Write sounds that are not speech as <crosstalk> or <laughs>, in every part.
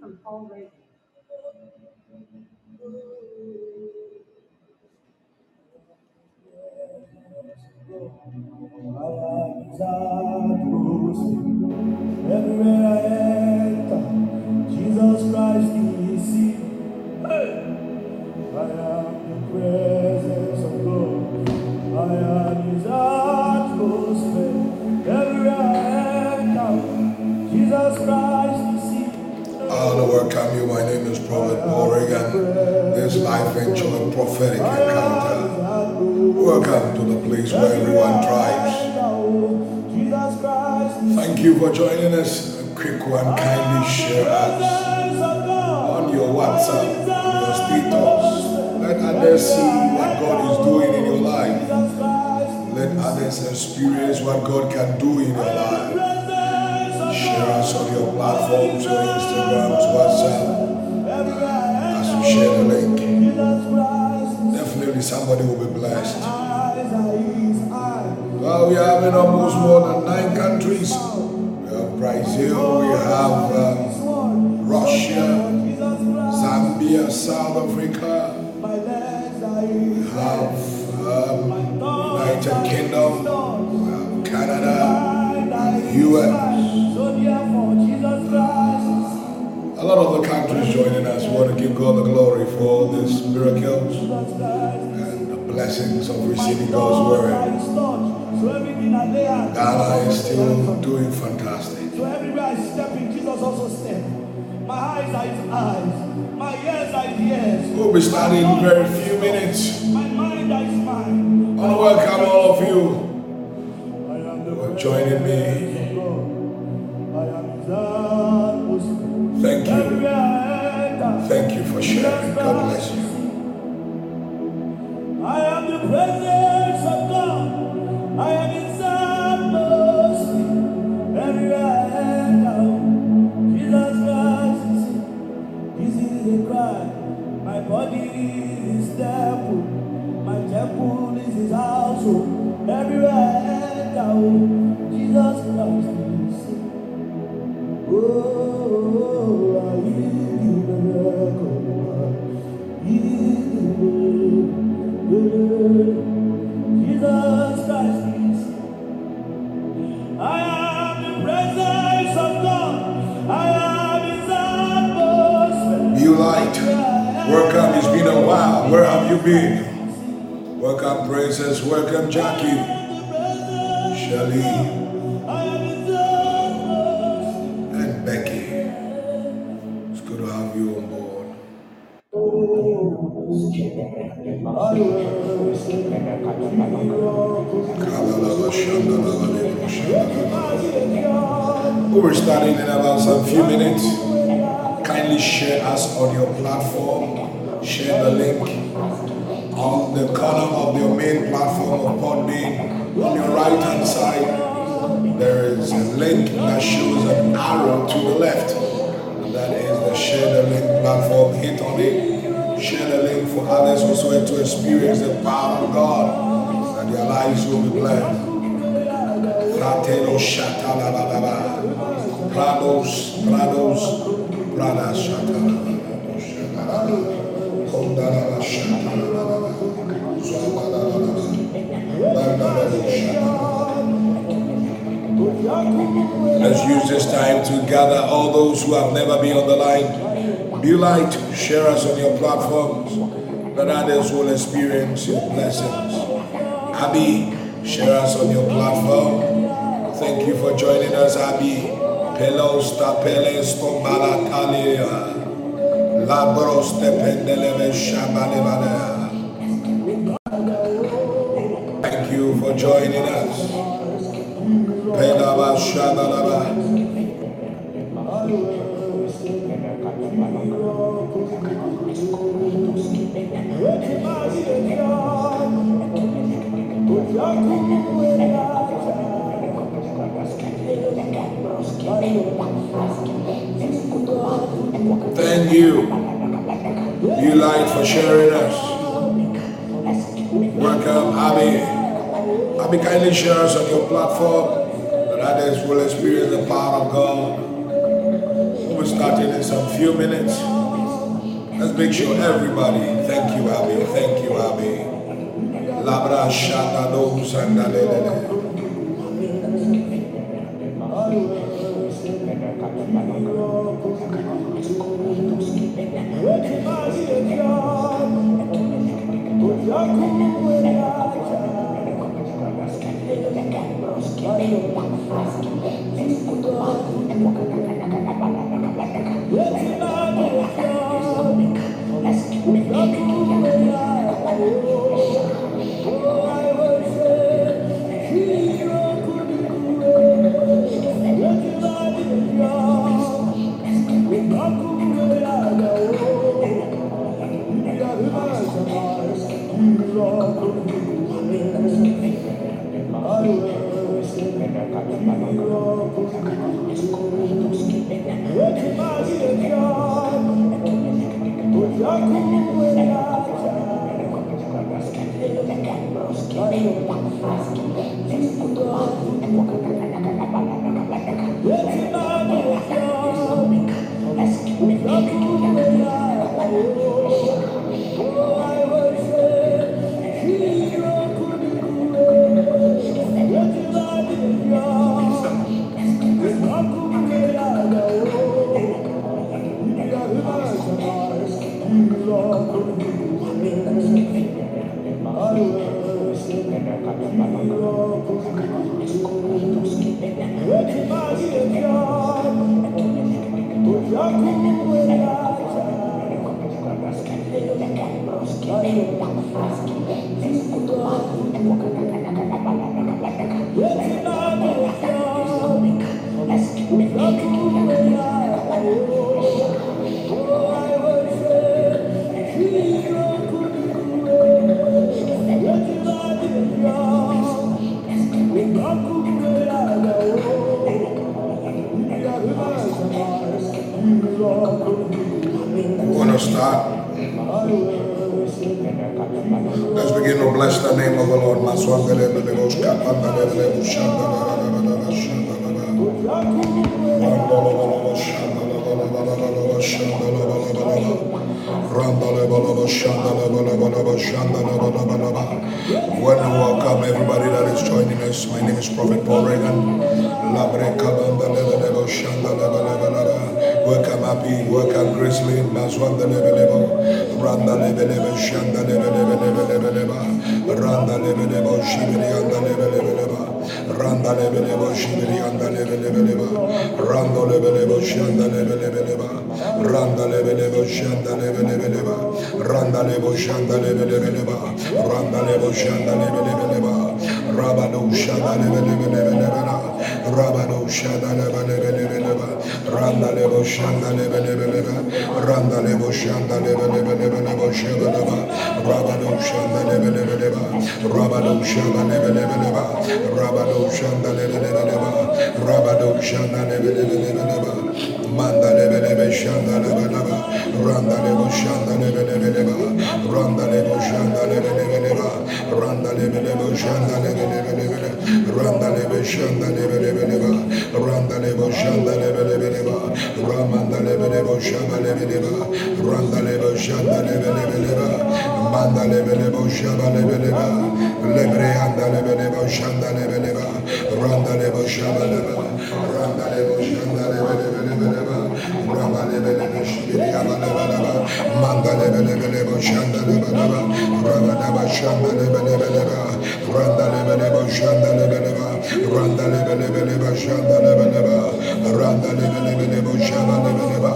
from Paul Reagan. Everywhere welcome you. My name is Prophet Paul Reagan. This life and prophetic encounter. Welcome to the place where everyone thrives. Thank you for joining us. A quick one, kindly share us on your WhatsApp, your status. Let others see what God is doing in your life. Let others experience what God can do in your life. Us on your platforms, your Instagrams, WhatsApp, as you share the link. Definitely somebody will be blessed. Well, we are in almost more than nine countries. We have Brazil, we have uh, Russia, Zambia, South Africa, we have um, United Kingdom, we have Canada, eyes. US. Lot of joining us. We want to give God the glory for all these miracles and the blessings of receiving God's word. is touched. So everything I lay hands Ghana is still doing fantastic. So everywhere I step in, Jesus also step. My eyes are his eyes. My ears are his ears. We'll be starting in very few minutes. My mind is mind. I want to welcome all of you I am the who are joining me. God bless you. I am the presence of God. I am his atmosphere. Everywhere I enter, Jesus Christ is. This is the cry. My body is his temple. My temple is his household. Everywhere I enter, Jesus Christ is. Oh, Welcome, Princess. Welcome, Jackie. Shelly and Becky. It's good to have you on board. We're starting in about some few minutes. Kindly share us on your platform. Share the link on the corner of your main platform of Podbean. On your right hand side, there is a link that shows an arrow to the left. And that is the share the link platform. Hit on it. Share the link for others who also to experience the power of God. And their lives will be blessed. Fratelo Shatalababa. Prados, Prados, Pradas Shatalababa. Kondalaba Shatalababa. Let's use this time to gather all those who have never been on the line. Be light, share us on your platforms, that others will experience your blessings. Abby, share us on your platform. Thank you for joining us, Abby. Pelos tapeles tombala talia. Labros tependeleve shabalevadea. Joining us. Thank you, you light, for sharing us. Welcome, Abby. Abby, kindly share us on your platform that others will experience the power of God. We'll be starting in some few minutes. Let's make sure everybody. Thank you, Abby. Thank you, Abby. Labra shanda We Randa Lebelebe, Shanda Lebelebelebeleba, Randa Lebelebo, Shibiri anda Lebelebeleba, Randa Lebelebo, Shibiri anda Lebelebeleba, Rando Lebelebo, Shanda Lebelebeleba, Randa Lebelebo, Shanda Lebelebeleba, Randa Lebo, Shanda Lebelebeleba, Randa Lebo, Shanda Lebelebeleba, Rabado Shanda Lebelebeleba, Rabado Shanda Lebelebeleba, Randa Lebo, Shanda Lebelebeleba, Randa Lebo, Shanda Lebelebeleba, Shabadaba, Rabado Shanda Lebelebeleba, Rabado Shanda Lebelebeleba, Rabado Shanda Lebelebeleba, Rabado Shanda Lebelebeleba, Manda Lebelebe Shanda Lebeleba, Randa Lebo Shanda Lebelebeleba, Randa Lebo Shanda Lebelebeleba, Randa Lebelebo Shanda Lebelebeleba, Randa Lebo Shanda Lebelebeleba, Randa Lebo Shanda Lebelebeleba, Ramanda Lebelebo Shanda Lebeleba, Randa Lebo Shanda Lebelebeleba, Manda Lebelebo Shanda Lebeleba, Lebre Anda Lebelebo Shanda Lebeleba, Randa Lebo Shanda Lebeleba, Randa Lebo Shanda Lebelebeleba, Rama Lebelebe Shibiri Abalebeleba, Manda Lebelebelebo Shanda Lebeleba,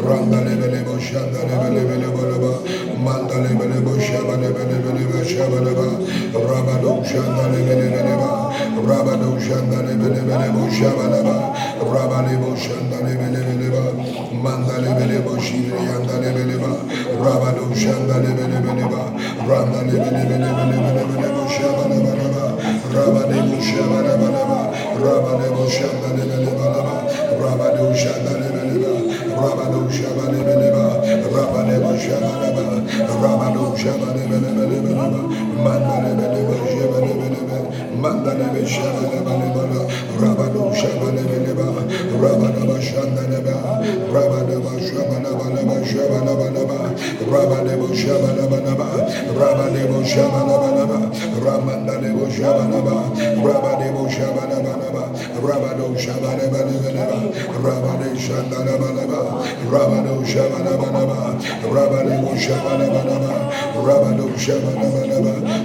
Rama Leba Shanda Lebelebeleba, Randa Lebelebo Shanda Lebeleba, Randa Lebelebeleba Shanda Lebeleba, Randa Lebelebelebo Shanda Lebeleba, Randa Lebelebelebo Shanda Lebeleba, Randa Lebelebo Shanda Lebeleba, Randa Lebelebe Shiba Lebelebeleba, Randa Lebelebo Shanda Lebelebeleba, Manda Lebelebo Shaba Lebelebeleba Shabaleba, Rabado Shanda Lebelebeleba, Rabado Shanda Lebelebelebo Shabaleba, Rabalebo Shanda Lebelebeleba, Manda Lebelebo Shibri Yanda Lebeleba, Rabado Shanda Lebelebeleba, Randa Lebelebelebelebo Shabaleba, Rabadebo Shabaleba, Rabadebo Shanda Lebelebeleba, Rabado Mandalay, Rabadebo Shabaleba, Rabado Shabalebelebeleba, Manda Lebeleba Mandalebe Shabalaba, Rabado Shabalaba, Rabadaba Shandalaba, Rabadaba Shabalaba, Shabalaba, Rabadebo Shabalaba, Rabadebo Shabalaba, Ramandalebo Shabalaba, Rabadebo Shabalaba, Rabado Shabalaba, Rabade Shandalaba, Rabado Shabalaba, Rabadebo Shabalaba, Rabado Shabalaba,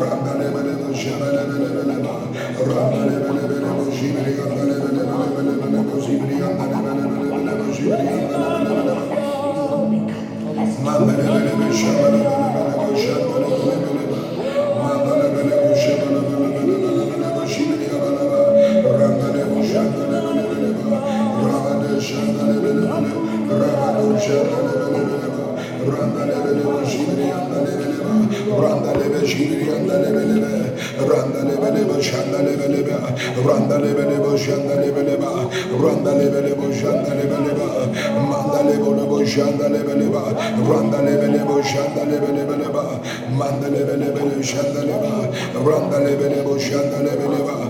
Randalebeleba Shandalebeleba Randalebelebe Shandalebeleba Randalebelebe Shandalebeleba Mandalebelebe Shandalebeleba Randalebelebe Shandalebeleba Mandalebelebe Shandaleba Randalebelebe Shandalebeleba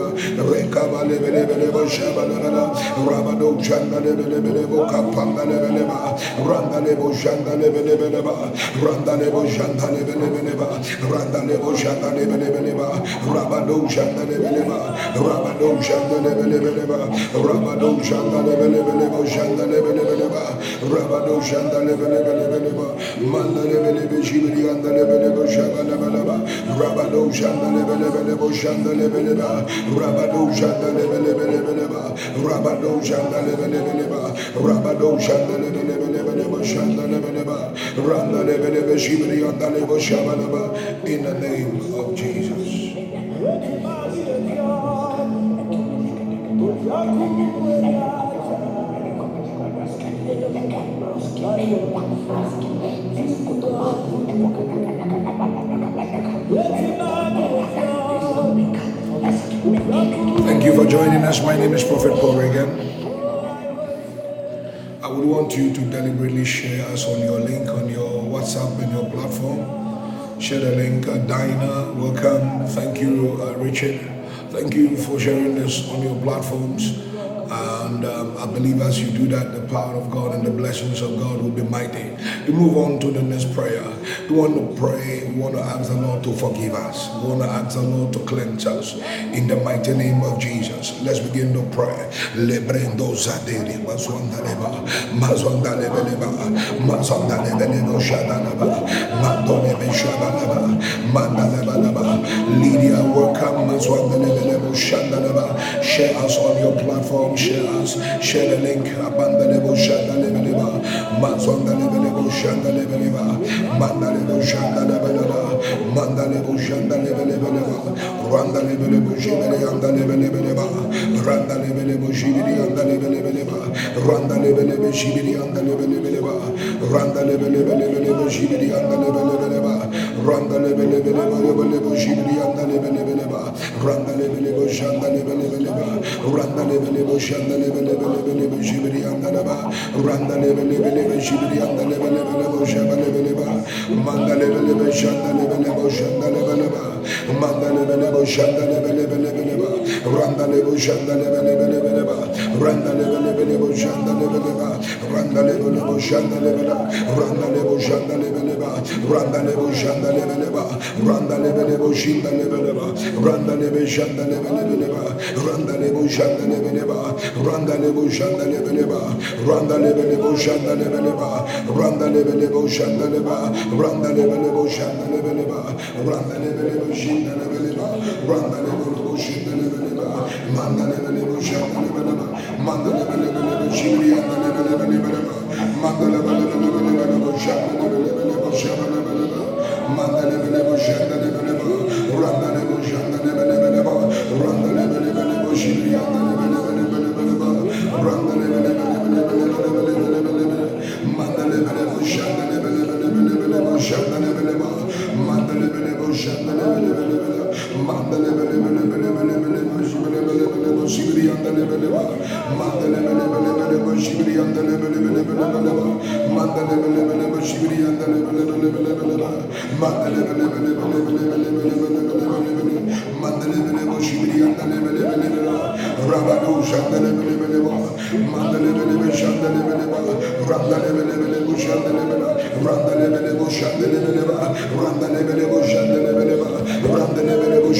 Shabalebelebelebo Shabalebeleba Rekabalebelebelebo Shabalebela Rabado Shandalebelebelebo Kapandalebeleba Randalebo Shandalebelebeleba Randalebo Shandalebelebeleba Randalebo Shandalebelebeleba Rabado Shandalebeleba Rabado Shandalebelebeleba Rabado Shandalebelebeleba Shandalebelebeleba Rabado Shandalebelebeleba Mandalebelebe Shibri Andalebelebe Shabalebeleba Rabado Shandalebelebeleba Shandalebeleba In the name of Jesus. Thank you for joining us. My name is Prophet Paul Reagan. I would want you to deliberately share us on your link on your WhatsApp and your platform. Share the link. Uh, Dinah, welcome. Thank you, uh, Richard. Thank you for sharing this on your platforms. And um, I believe as you do that, the power of God and the blessings of God will be mighty. We move on to the next prayer. We want to pray. We want to ask the Lord to forgive us. We want to ask the Lord to cleanse us. In the mighty name of Jesus. Let's begin to pray. Lydia welcome share us on your platform share us share the link abandalebo shadalebeleba mazwandalebelebo shadalebeleba mandalebo shadalebeleba mandalebo shadalebeleba randalebelebo shibeleyandalebeleba randalebelebo shibiri andalebeleba. Randalebelebe shibiri andalebeleba. Randalebelebelebe shibiri andalebeleba. Randalebelebelebe shibiri andalebeleba. randalebelebe shandalebeleba randalebelebe shandalebelebe shibiri andaleba randalebelebe shibiri andalebeleba shabalebeleba mandalebelebe shandalebeleba shandalebeleba mandalebelebe shandalebeleba randalebo shandalebelebeleba randalebelebelebo shandalebeleba randalebelebo shandalebela randalebo shanda lebeleba, randa lebo shanda lebeleba, randa Randa lebo shanda lebe lebe lebe leba. Randa lebe lebe lebo shanda lebe leba. Randa lebo lebo shanda lebe leba. Randa lebo shanda lebe leba. Randa lebo shanda lebe leba. Randa lebe lebo shinda lebe leba. Randa lebe shanda lebe lebe leba. Randa lebo shanda lebe leba. Randa lebo shanda lebe leba. Randa lebe lebo shanda lebe leba. Randa lebe lebo shanda leba. Randa lebe lebo shanda lebe leba. Randa lebe lebo shinda lebe leba. Randa lebe lebeleba, manda lebelebo shanda lebeleba, manda lebelebo shibri anda lebeleba lebeleba, manda lebelebo lebelebo shanda lebelebo shanda lebeleba, manda lebelebo shanda lebeleba, randa lebo shanda lebeleba, randa lebelebo shibri anda lebeleba lebeleba, randa lebelebo lebeleba manda lebelebo shanda lebeleba lebeleba shanda lebeleba, manda lebelebo shanda lebeleba, manda lebelebo lebeleba shibri lebeleba shibri anda lebeleba, manda lebelebo shibri anda lebeleba, manda lebelebo shibri anda lebeleba, manda lebelebo manda lebelebo shibri anda lebeleba, rabado shanda lebeleba, manda lebelebo shanda lebeleba, randa lebelebo shanda lebeleba,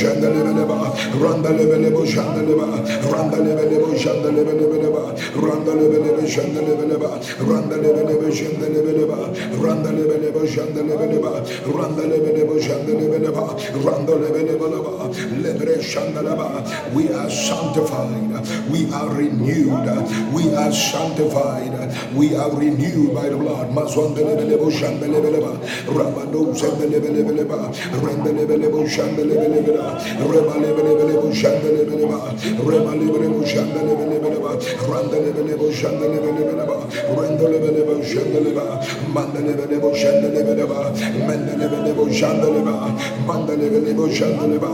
Shandaleba, Randaleba, Shandaleba, Randaleba, Shandaleba, Randaleba, Shandaleba, Randaleba, Shandelebeleba, Shandelebeleba, Shandelebeleba, We are sanctified, we are renewed, we are sanctified, we are renewed by the blood. Mazwandelebeleba, Shandelebeleba, Rabado Shandelebeleba, Randelebeleba, Shandelebeleba, Rebalebeleba, Shandelebeleba, Shandeleva, Mandeleva Devo Shandeleva, Mandeleva Devo Shandeleva, Mandeleva Devo Shandeleva,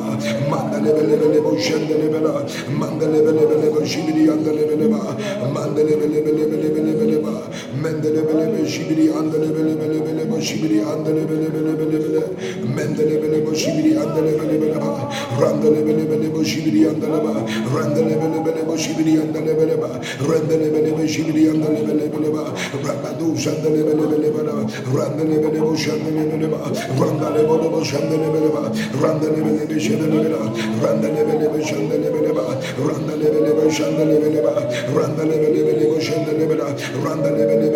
Mandeleva Devo Shandeleva, Mandeleva Devo Shibidi Andeleva, Mandeleva Devo Shandeleva, mendele bele be şibiri andele bele bele bele be andele bele bele bele bele mendele bele be andele bele bele ba randele bele bele be andele ba randele bele bele be andele bele ba randele bele be şibiri andele bele bele ba rabadu şandele bele bele ba randele bele be şandele bele ba randele bele be şandele bele ba randele bele be şandele bele ba randele bele be şandele bele ba randele bele be şandele bele ba randele bele bele be şandele bele randele bele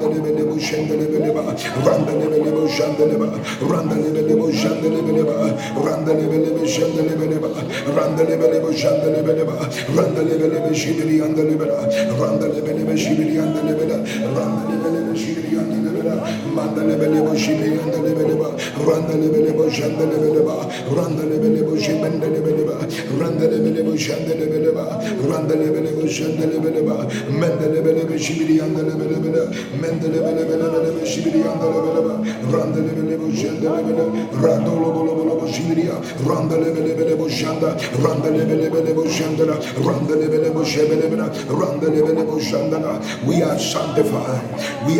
Randelebele bu şendelebele ba. Randelebele bu şendelebe. Randelebele bu şendelebele ba. Randelebele bu şendelebele ba. Randelebele bu şendelebele ba. Randelebele bu şibiri yandelebele. Randelebele bu şibiri yandelebele. Randelebele we are sanctified. We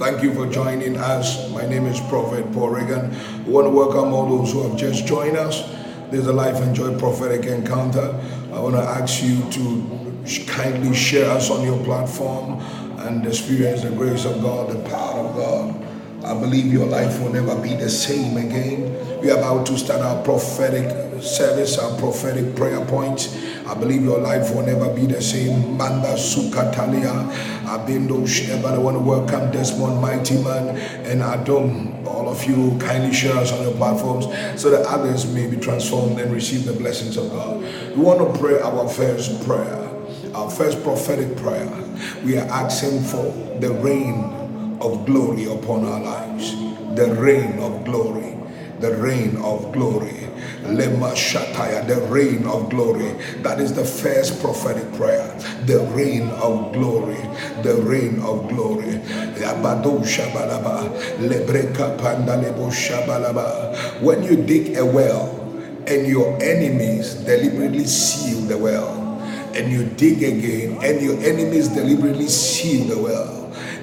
Thank you for joining us. My name is Prophet Paul Reagan. We want to welcome all those who have just joined us. This is a Life and Joy prophetic encounter. I want to ask you to kindly share us on your platform and experience the grace of God, the power of God. I believe your life will never be the same again. We are about to start our prophetic service, our prophetic prayer points. I believe your life will never be the same. Manda Sukatalia, Abindo Sheba. I want to welcome Desmond Mighty Man and Adam. All of you kindly share us on your platforms so that others may be transformed and receive the blessings of God. We want to pray our first prayer, our first prophetic prayer. We are asking for the rain of glory upon our lives, the rain of glory, the rain of glory. Lema Shataya, the rain of glory. That is the first prophetic prayer. The rain of glory. The rain of glory. When you dig a well and your enemies deliberately seal the well, and you dig again and your enemies deliberately seal the well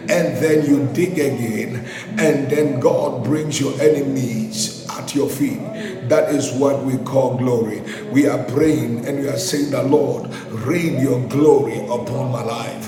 and then you dig again, and then God brings your enemies at your feet. That is what we call glory. We are praying and we are saying, The Lord, rain your glory upon my life.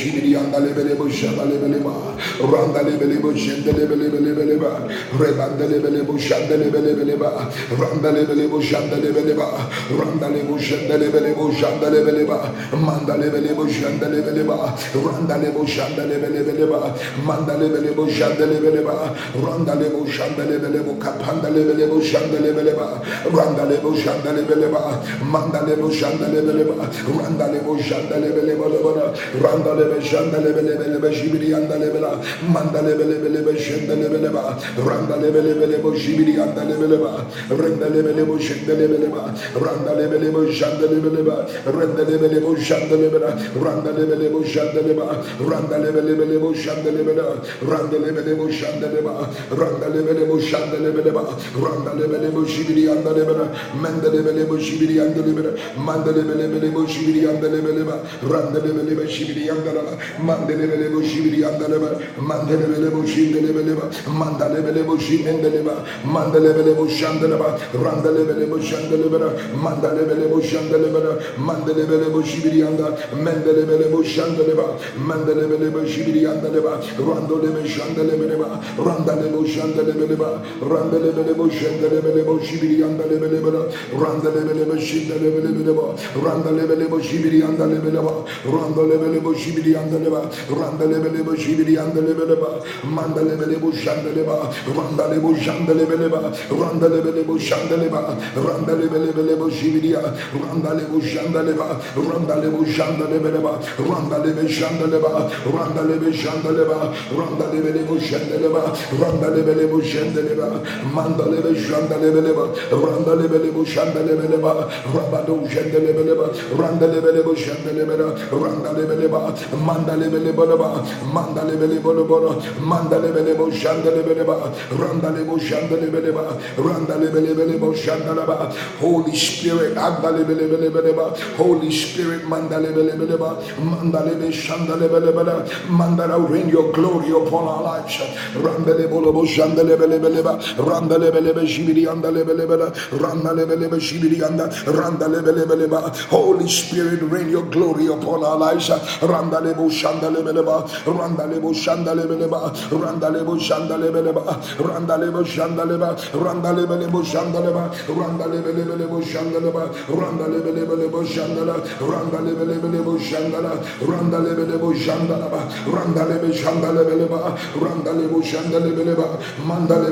shibidi anda lebele bo shanda lebele ba randa lebele bo shanda lebele bele bele ba rebanda lebele bo shanda lebele bele ba randa lebele bo shanda lebele ba randa lebo shanda lebele bo shanda ba manda lebele bo shanda lebele ba randa lebo shanda lebele bele ba manda lebele bo shanda lebele ba randa lebo shanda lebele bo kapanda lebele bo shanda lebele ba randa lebo shanda lebele ba manda lebo shanda lebele ba randa lebo shanda lebele ba randa lebo lebe şanda lebe lebe lebe şibiri yanda lebe la manda lebe lebe lebe şanda lebe lebe randa lebe lebe lebe şibiri yanda lebe lebe randa lebe lebe şanda lebe lebe randa lebe lebe şanda lebe lebe randa lebe lebe şanda lebe randa lebe lebe şanda lebe randa lebe lebe lebe şanda lebe randa lebe lebe şanda lebe randa lebe lebe şanda lebe lebe randa lebe lebe şibiri yanda lebe manda lebe lebe şibiri yanda lebe manda lebe lebe lebe şibiri yanda lebe lebe randa lebe lebe şibiri yanda mandele bele bo shibiri andale ba mandele bele bo shindele bele ba mandale bele bo shindele ba mandele bele bo shandele ba randele bele bo shandele ba mandale bele bo mandele bele shibiri anda mandele bele bo shandele ba mandele bele bo shibiri andale ba randole be shandele bele ba randale bo shandele bele ba randele bele bo shandele bele bo shibiri andale bele ba randele bele bo shindele bele ba randele shibiri andale bele ba randole bele bo shibiri andaleba randalebeleba shibiri andalebeleba mandalebelebo shandeleba randalebo shandelebeleba randalebelebo shandeleba randalebelebelebo shibiria randalebo shandeleba randalebo shandelebeleba randalebe shandeleba randalebe shandeleba randalebelebo shandeleba randalebelebo shandeleba mandalebe shandelebeleba rabado shandelebeleba randalebelebo shandelebeleba randalebeleba mandale bele bole ba mandale bele bole bole bo shandale bele ba randale bo shandale bele ba randale bele bele bo shandale ba holy spirit holy spirit your glory upon our lives holy spirit your glory upon our lives randale bo shandale beleba randale bo shandale beleba randale bo shandale beleba randale bo shandale ba randale bele bo shandale ba randale bele bele bo shandale ba randale bele bele bo shandala. Randale bele bele bo shandala randale bele bo shandala ba randale be shandale bele ba randale bo shandale bele ba mandale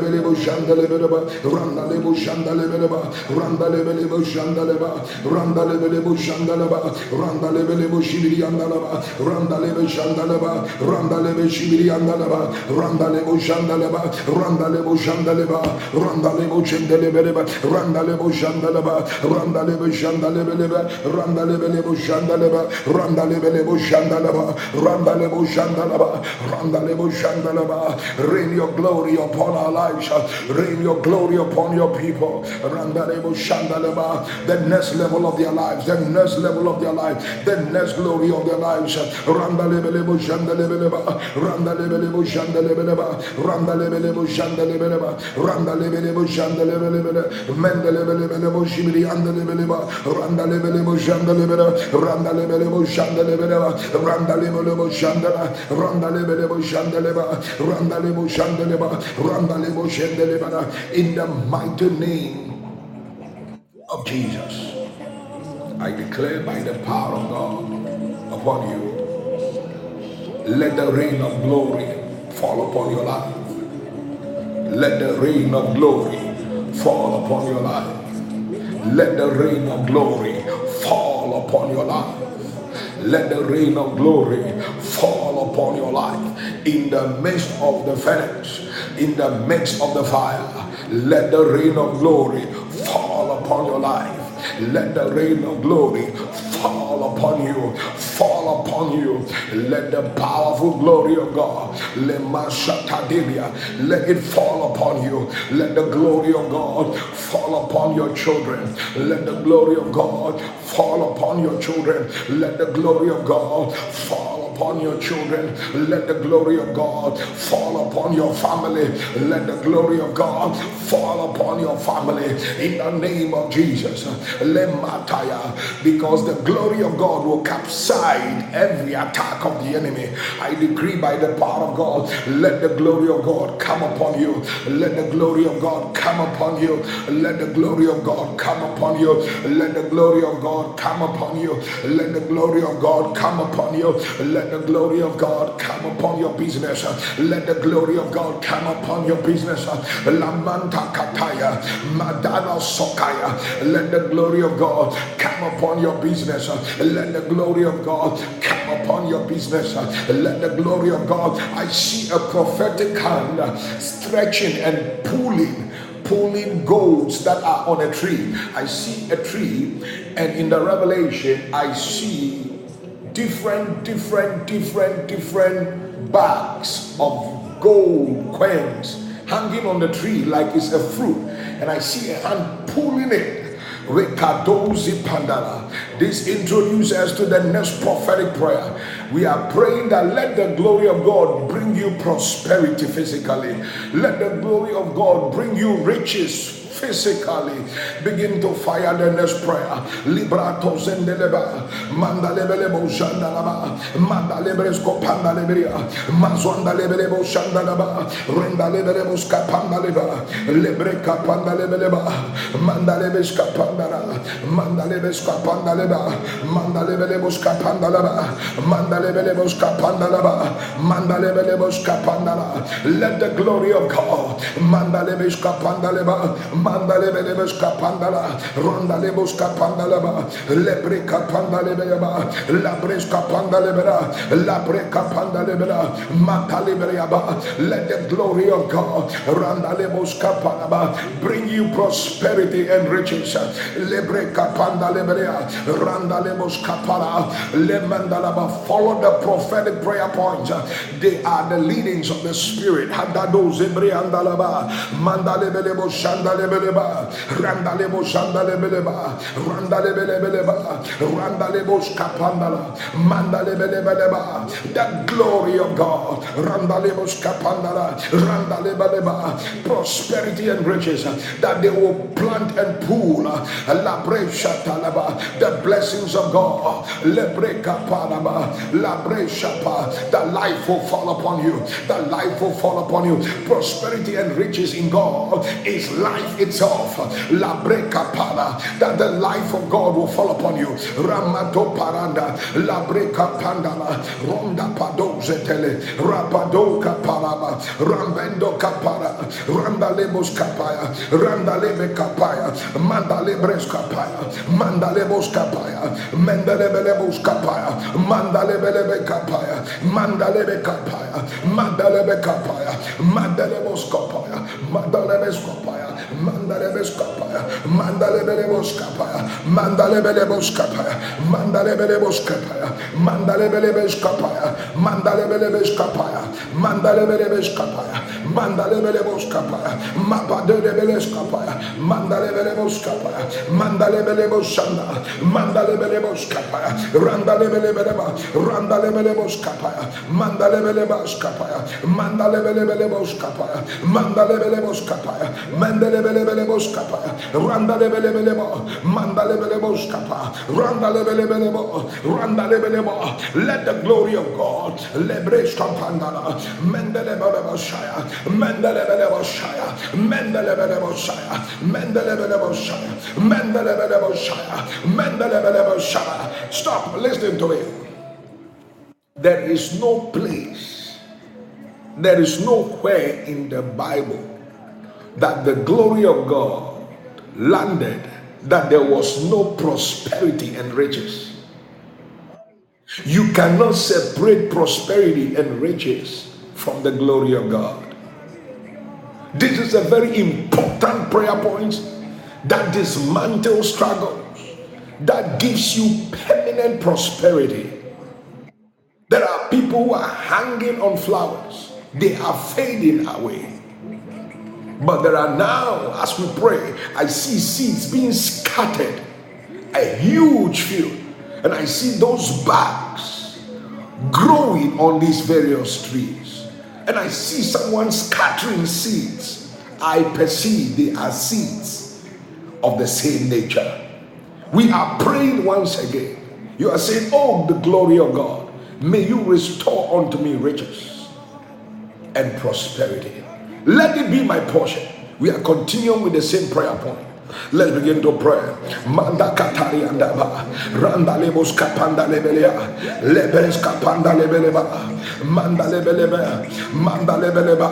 bele bo shandale bele ba randale bo shandale bele ba randale bele bo shandale ba randale bele bo shandale ba randale bele bo shibiri andala ba randale be shandaleba randale be shibiri andaleba randale bo shandaleba randale bo shandaleba randale bo shandaleba randale bo shandaleba randale bo shandaleba randale be bo shandaleba randale shandaleba randale shandaleba randale shandaleba rain your glory upon our lives rain your glory upon your people randale bo shandaleba the next level of their lives the next level of their life the next glory of their lives randa lebelebo janda lebeleba randa lebelebo janda lebeleba randa lebelebo janda lebeleba randa lebelebo janda lebeleba mende lebelebo jibri anda lebeleba randa lebelebo janda lebeleba randa lebelebo janda lebeleba randa lebelebo janda randa lebelebo janda leba randa lebo janda leba randa lebo janda leba in the mighty name of Jesus I declare by the power of God upon you let the rain of glory fall upon your life let the rain of glory fall upon your life let the rain of glory fall upon your life. Let the rain of glory fall upon your life. In the midst of the furnace, in the midst of the fire, let the rain of glory fall upon your life. Let the rain of glory fall upon you, upon you. Let the powerful glory of God, let it fall upon you. Let the glory of God fall upon your children. Let the glory of God fall upon your children. Let the glory of God fall upon your children. Let the glory of God fall upon your family. Let the glory of God fall upon your family in the name of Jesus. Lemataya, because the glory of God will capsize every attack of the enemy. I decree by the power of God, let the glory of God come upon you. Let the glory of God come upon you. Let the glory of God come upon you. Let the glory of God come upon you. Let the glory of God come upon you. Let the glory of God come upon your business. Let the glory of God come upon your business. Lamanta kataya, madana sokaya. Let the glory of God come upon your business. Let the glory of God come upon your business. Let the glory of God. I see a prophetic hand stretching and pulling pulling goats that are on a tree. I see a tree, and in the revelation, I see different, different, different, different bags of gold coins hanging on the tree like it's a fruit. And I see a hand pulling it. With Kadozi Pandala. This introduces us to the next prophetic prayer. We are praying that let the glory of God bring you prosperity physically. Let the glory of God bring you riches physically. Begin to fire the next prayer. Librato zendeleba. Mandalebelebo shandalaba. Mandalebresko pandaleberia. Mazwandalebelebo shandalaba. Rendalebelebo skapandaleba. Lebreka pandalebeleba. Mandalebeska pandala. Mandalebeska pandaleba. Mandalebelebo skapandalaba. Mandalebelebo skapandalaba. Mandalebelebo skapandala. Let the glory of God. Mandalebeska pandaleba mandalebelebes kapandala rondalebos kapandalaba lebre kapandalebeleba labres kapandalebela labre kapandalebela matalebeleba let the glory of God rondalebos kapandaba bring you prosperity and riches. Lebre kapandalebela rondalebos kapala lemandalaba follow the prophetic prayer points. They are the leadings of the spirit. Hadado zebre andalaba mandalebelebo shandale beleba, randalebo shandalebeleba, randalebelebeleba, randalebo skapandala, mandalebelebeleba, the glory of God, randalebo skapandala, randalebeleba, prosperity and riches that they will plant and pool, labre shatalaba, the blessings of God, lebre kapanaba, labre shapa, the life will fall upon you, the life will fall upon you, prosperity and riches in God is life itself. La breca para that the life of God will fall upon you. Ramato paranda la breca pandala ronda padoze tele rapado kaparama rambendo kapara randa lebos kapaya randa lebe kapaya manda lebres kapaya manda lebos kapaya manda lebe lebos kapaya manda lebe lebe kapaya manda lebe kapaya manda lebe kapaya manda lebos kapaya manda lebes kapaya manda Randalebes kapaya, mandalebelebos kapaya, mandalebelebos kapaya, mandalebelebos kapaya, mandalebelebes kapaya, mandalebelebes kapaya, mandalebelebes kapaya, mandalebelebos kapaya, mapadelebelebes kapaya, mandalebelebos kapaya, mandalebelebos shanda, mandalebelebos kapaya, randalebelebeleba, randalebelebos kapaya, mandalebelebas kapaya, mandalebelebelebos kapaya, mandalebelebos kapaya, Mandelebelebelebos kapa. Randalebelebelebo. Mandalebelebos kapa. Randalebelebelebo. Randalebelebo. Let the glory of God. Lebresh kampandala. Mendelebelebo shaya. Mendelebelebo shaya. Mendelebelebo shaya. Shaya. Shaya. Shaya. Stop. Listen to it. There is no place. There is nowhere in the Bible that the glory of God landed, that there was no prosperity and riches. You cannot separate prosperity and riches from the glory of God. This is a very important prayer point that dismantles struggles, that gives you permanent prosperity. There are people who are hanging on flowers, they are fading away. But there are now, as we pray, I see seeds being scattered, a huge field, and I see those bags growing on these various trees. And I see someone scattering seeds. I perceive they are seeds of the same nature. We are praying once again. You are saying, Oh, the glory of God, may you restore unto me riches and prosperity. Let it be my portion. We are continuing with the same prayer point. Let's begin to pray. Manda katari andaba. Randa lebos kapanda lebelea. Lebes kapanda lebeleba. Manda lebeleba. Manda lebeleba.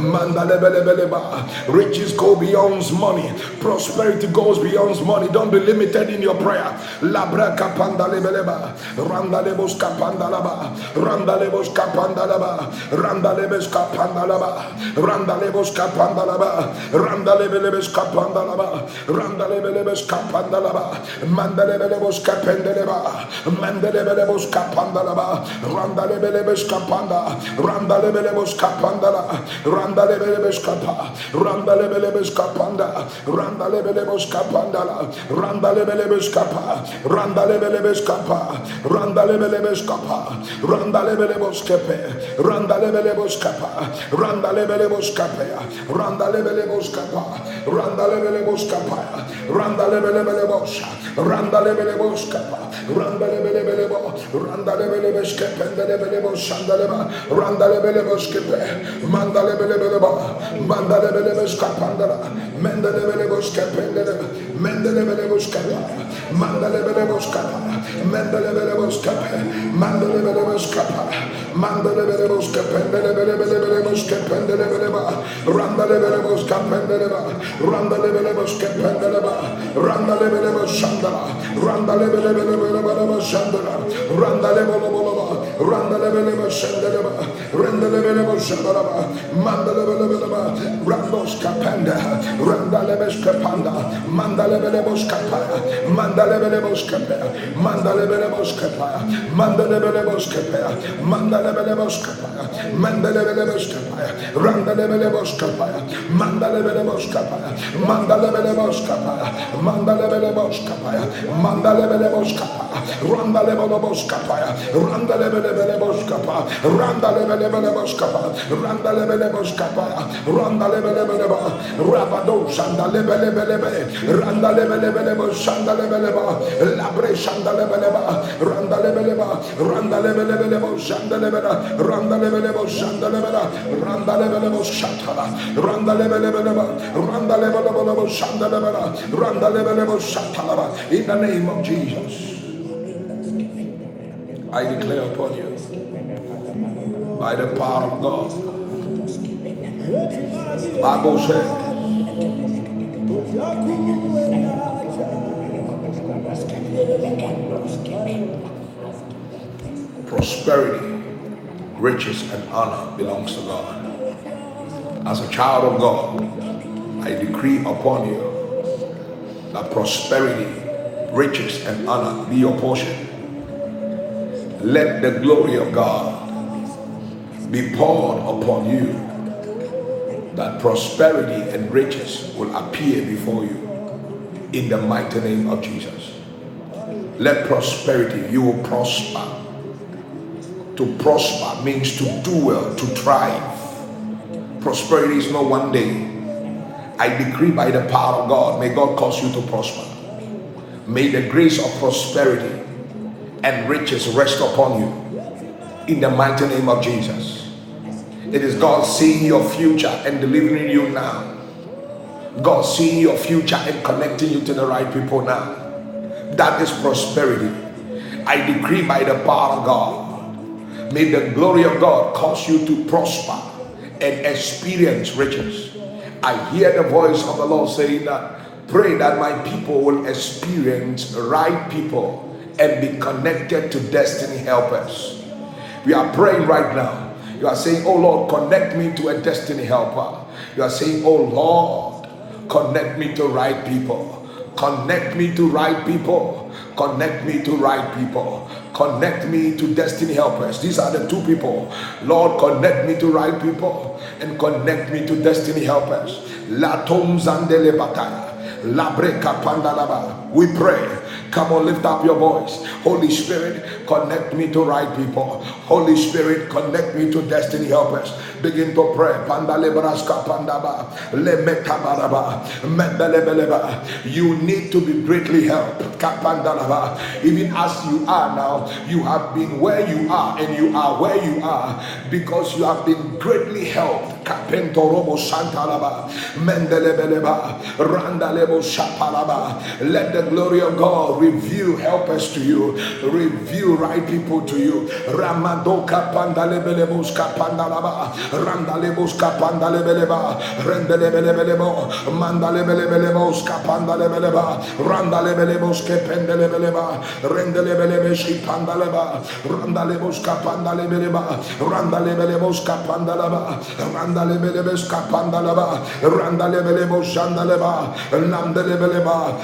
Manda lebelebeleba. Riches go beyond money. Prosperity goes beyond money. Don't be limited in your prayer. Labra kapanda lebeleba. Randa lebos kapanda laba. Randa lebos kapanda laba. Randa lebes kapanda laba. Randa lebos kapanda laba. Randa lebelebes kapanda laba. Randalebelebes kapandalaba. Mandalebelebos kapendeleba. Mandelebelebos kapandalaba. Randalebelebes kapanda. Randalebelebos kapandala. Randalebelebes kapa. Randalebelebes kapanda. Randalebelebos kapandala. Randalebelebes kapa. Randalebelebes kapa. Randalebelebes kapa. Randalebelebos kepe. Randalebelebos kapa. Randalebelebos. Randalebelebos kapa. Randalebelebos kapa randa lebele bele bosha, randa lebele bosh kapa, randa lebele bele bo, randa lebele besh kepende lebele bosh randa leba, randa lebele bosh kepe, manda lebele bele ba, manda lebele besh kapanda, menda lebele bosh kepende leba, menda lebele bosh kapa, manda lebele bosh kapa, menda lebele bosh kapa, manda lebele bosh kapa, manda lebele bosh kepende lebele bele bele bosh kepende lebele ba, randa lebele bosh kapende leba, randa lebele bosh kependeleba randa lebeleba shandala. Randa lebelebelebeleba shandala. Randa lebelebeleba randa lebeleba shandeleba randa lebeleba shandala manda lebelebeleba randos kapanda randa lebes kapanda manda lebelebos kapaya manda lebelebos kapaya manda lebelebos kapaya manda lebelebos kapaya manda lebelebos kapaya manda lebelebos kapaya randa lebelebos kapaya manda lebelebos kapaya manda lebelebos boskapaya, mandalebele mandalebele boskapaya, randalebele boskapaya, randalebele boskapa, randalebele boskapa, randalebele boskapaya, randalebele ba, rabado shandalebele randalebele shandalebele ba, labre shandalebele ba, randalebele ba, randalebele shandalebele, randalebele shandalebele, randalebele shatala, randalebele ba, randalebele shandalebele in the name of Jesus, I declare upon you by the power of God. Bible said, prosperity, riches, and honor belongs to God. As a child of God, I decree upon you that prosperity, riches, and honor be your portion. Let the glory of God be poured upon you, that prosperity and riches will appear before you in the mighty name of Jesus. Let prosperity, you will prosper. To prosper means to do well, to thrive. Prosperity is not one day. I decree by the power of God, may God cause you to prosper. May the grace of prosperity and riches rest upon you in the mighty name of Jesus. It is God seeing your future and delivering you now. God seeing your future and connecting you to the right people now. That is prosperity. I decree by the power of God, may the glory of God cause you to prosper and experience riches. I hear the voice of the Lord saying that pray that my people will experience right people and be connected to destiny helpers. We are praying right now. You are saying, Oh Lord, connect me to a destiny helper. You are saying, Oh Lord, connect me to right people. Connect me to right people. Connect me to right people. Connect me to destiny helpers. These are the two people. Lord, connect me to right people and connect me to destiny helpers. La tom zandele bataya. La breca pandalaba. We pray Come on, lift up your voice. Holy Spirit, connect me to right people. Holy Spirit, connect me to destiny helpers. Begin to pray. You need to be greatly helped. Even as you are now, you have been where you are and you are where you are because you have been greatly helped. Let the glory of God reveal helpers to you, reveal right people to you. Ramadoka pandalebelebos kapandalaba, randalebos kapandalebeleba, rendelebelebelebo, mandalebelebelebos kapandalebeleba, randalebelebos kependelebeleba, rendelebelebes kapandaleba, randalebos kapandalebeleba, randalebelebos kapandalaba, randalebelebes kapandalaba, randalebelebos shandaleba, namdelebeleba,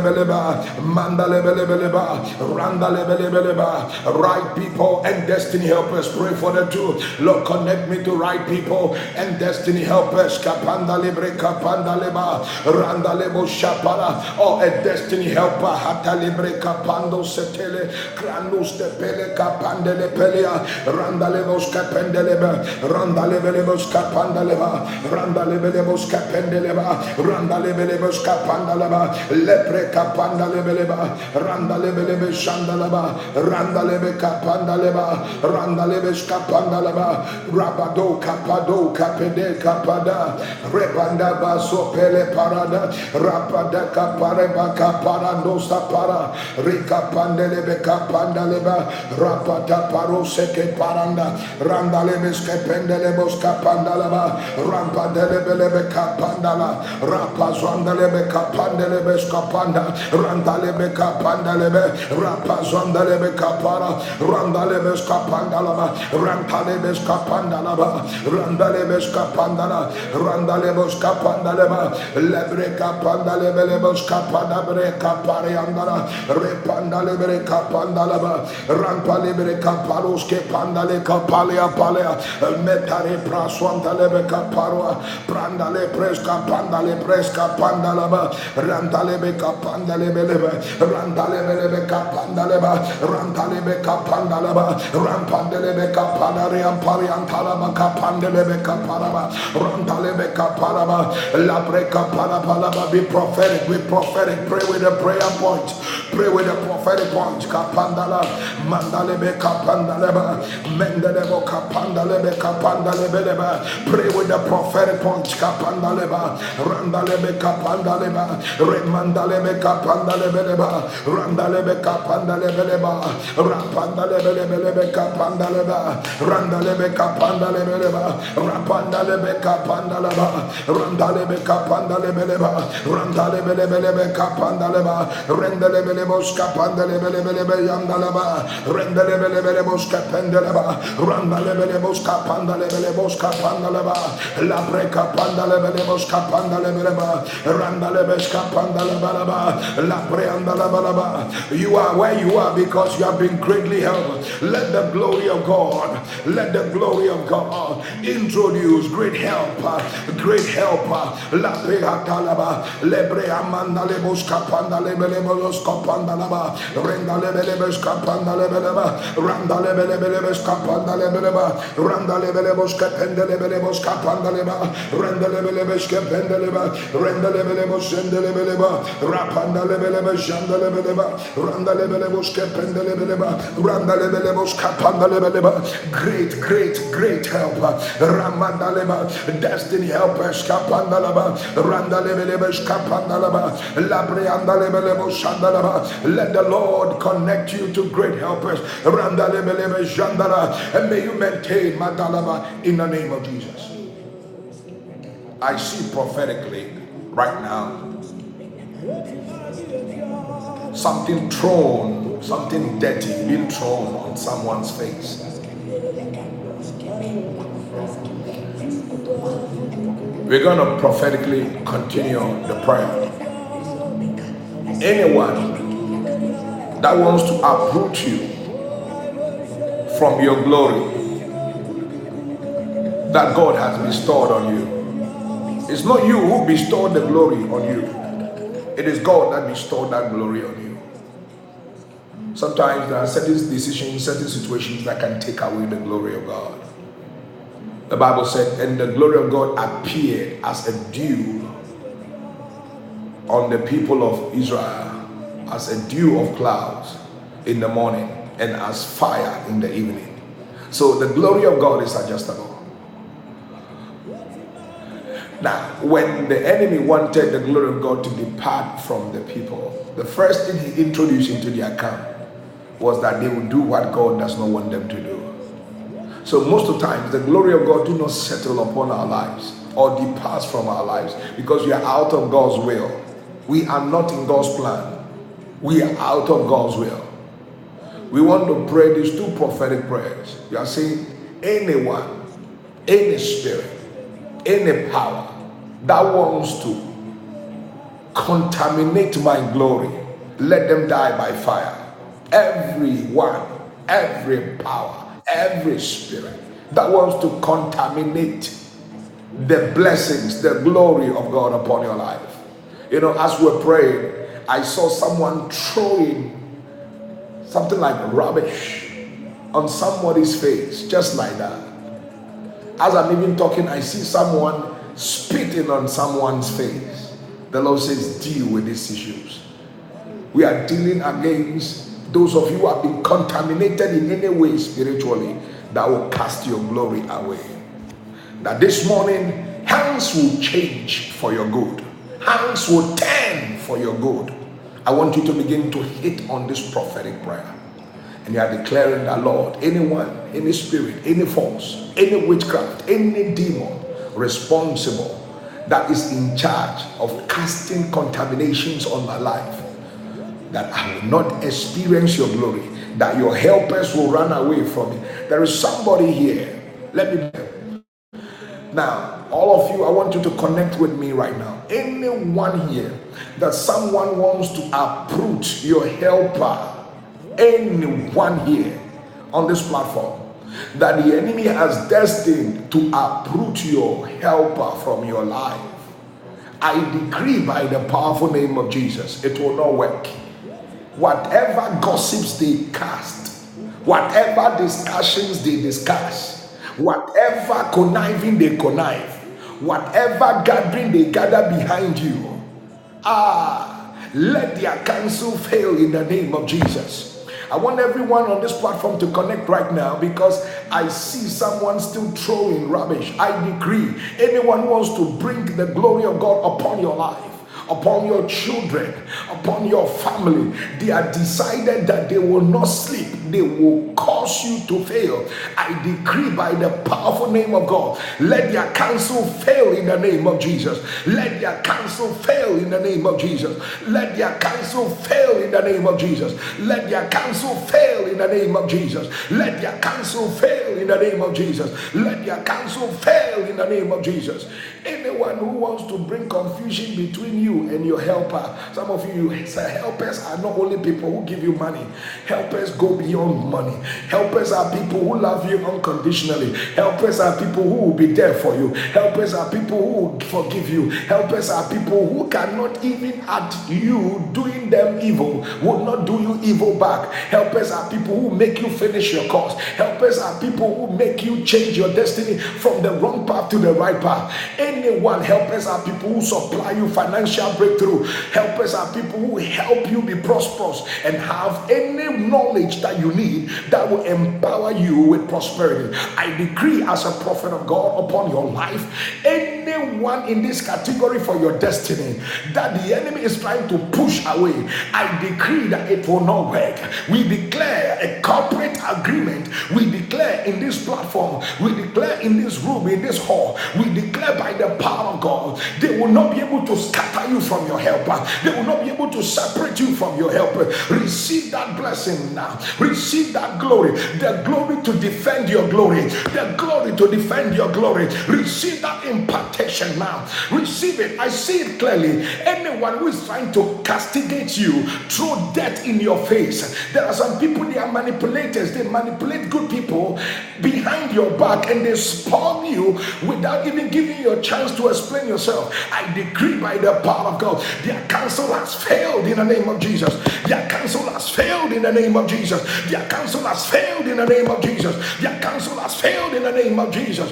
mandalebeleba, Mandalebelebeleba, Randalebelebeleba, right people and destiny helpers. Pray for the two. Lord, connect me to right people and destiny helpers. Kapandalebre kapandaleba, Randalebo shapara, or oh, a destiny helper. Hatalibre kapando setele, Kranus tepele kapandele pelea, Randalebos kapendeleba, Randalebelebos kapandaleba, Randalebelebos kapendeleba, Randalebelebos kapandaleba, Lepre kapandalebele lebeleba, randa lebelebe shandalaba, randa lebe kapandaleba, randa lebe skapandalaba, rabado kapado kapede kapada, repanda baso pele parada, rapada kapareba kaparando sapara, rika pandelebe kapandaleba, rapata paro seke paranda, randa lebe skependelebo skapandalaba, rampandelebelebe kapandala, rapazwandelebe kapandelebe skapanda, randale lebe kapanda lebe rapazonda lebe kapara randa lebe skapanda laba ranta lebe skapanda laba randa lebe skapanda la randa lebe skapanda leba lebre kapanda lebe lebe skapanda bre kapare andara repanda lebe kapanda laba rampa lebe kaparos ke panda le kapale apale metare praswanta lebe kaparwa pranda le preska panda le preska panda laba ranta lebe kapanda lebe lebe Randalebe kapandaleba, Randalebe kapandaleba, Rampandelebe kapadari amparian talaba kapandelebe kaparaba, Randalebe kaparaba, Labre kaparaba, be prophetic, be prophetic, pray with a prayer point, pray with a prophetic point, kapandala, mandalebe kapandaleba, mendelebo kapandalebe kapandalebe, pray with the prophetic point, kapandaleba, Randalebe kapandaleba, Remandalebe kapandalebe, beleba randalebe kapandalebeleba rapandalebelebelebe kapandaleba randalebe kapandalebeleba rapandalebe kapandaleba randalebe kapandalebeleba randalebelebelebe kapandaleba rendelebele Rendelebelebos kapandelebelebelebe yandalaba. Rendelebelebelebos kapendeleba. Randalebelebos kapandelebelebos kapandaleba. Labre kapandalebelebos kapandalebeleba. Randalebes kapandalebalaba. Labre andalabalaba. You are where you are because you have been greatly helped. Let the glory of God, let the glory of God introduce great helper, great helper. Randalebelebos kapandaleba. Rapandalebelebes shandelebeleba. Randalebelebos kapendelebeleba. Randalebelebos kapandalebeleba. Great, great, great helper. Ramandaleba. Destiny helpers kapandalaba. Randalebelebes kapandalaba. Labreandalebelebos shandalaba. Let the Lord connect you to great helpers. Randalebelebes shandala. And may you maintain Madalaba in the name of Jesus. I see prophetically right now something thrown, something dirty being thrown on someone's face. We're going to prophetically continue the prayer. Anyone that wants to uproot you from your glory that God has bestowed on you. It's not you who bestowed the glory on you. It is God that bestowed that glory on you. Sometimes there are certain decisions, certain situations that can take away the glory of God. The Bible said, and the glory of God appeared as a dew on the people of Israel, as a dew of clouds in the morning, and as fire in the evening. So the glory of God is adjustable. Now, when the enemy wanted the glory of God to depart from the people, the first thing he introduced into their camp was that they would do what God does not want them to do. So most of the times, the glory of God do not settle upon our lives or departs from our lives because we are out of God's will. We are not in God's plan. We are out of God's will. We want to pray these two prophetic prayers. You are saying, anyone, any spirit, any power that wants to contaminate my glory, let them die by fire. Everyone, every power, every spirit that wants to contaminate the blessings, the glory of God upon your life. You know, as we're praying, I saw someone throwing something like rubbish on somebody's face, just like that. As I'm even talking, I see someone spitting on someone's face. The Lord says, deal with these issues. We are dealing against those of you who have been contaminated in any way spiritually that will cast your glory away. That this morning, hands will change for your good, hands will turn for your good. I want you to begin to hit on this prophetic prayer. And you are declaring that, Lord, anyone, any spirit, any force, any witchcraft, any demon responsible that is in charge of casting contaminations on my life, that I will not experience your glory, that your helpers will run away from me. There is somebody here. Let me. Know now, all of you, I want you to connect with me right now. Anyone here that someone wants to uproot your helper, anyone here on this platform that the enemy has destined to uproot your helper from your life, I decree by the powerful name of Jesus, it will not work. Whatever gossips they cast, whatever discussions they discuss, whatever conniving they connive, whatever gathering they gather behind you, ah, let their counsel fail in the name of Jesus. I want everyone on this platform to connect right now because I see someone still throwing rubbish. I decree anyone who wants to bring the glory of God upon your life upon your children, upon your family. They are decided that they will not sleep. They will cause you to fail, I decree by the powerful name of God, let their counsel fail in the name of Jesus. Let their counsel fail in the name of Jesus. Let their counsel fail in the name of Jesus. Let their counsel fail in the name of Jesus. Let their counsel fail in the name of Jesus. Let their counsel fail in the name of Jesus. Anyone who wants to bring confusion between you and your helper, some of you, helpers are not only people who give you money, helpers go beyond money. Helpers are people who love you unconditionally. Helpers are people who will be there for you. Helpers are people who will forgive you. Helpers are people who cannot even at you doing them evil, will not do you evil back. Helpers are people who make you finish your course. Helpers are people who make you change your destiny from the wrong path to the right path anyone. Helpers are people who supply you financial breakthrough. Helpers are people who help you be prosperous and have any knowledge that you need that will empower you with prosperity. I decree as a prophet of God upon your life, anyone in this category for your destiny that the enemy is trying to push away, I decree that it will not work. We declare a corporate agreement. We declare in this platform, we declare in this room, in this hall, we declare by the the power of God. They will not be able to scatter you from your helper. They will not be able to separate you from your helper. Receive that blessing now. Receive that glory. The glory to defend your glory. The glory to defend your glory. Receive that impartation now. Receive it. I see it clearly. Anyone who is trying to castigate you, throw death in your face. There are some people, they are manipulators. They manipulate good people behind your back and they spawn you without even giving you a chance to explain yourself. I decree by the power of God, their counsel has failed in the name of Jesus. Their counsel has failed in the name of Jesus. Their counsel has failed in the name of Jesus. Their counsel has failed in the name of Jesus.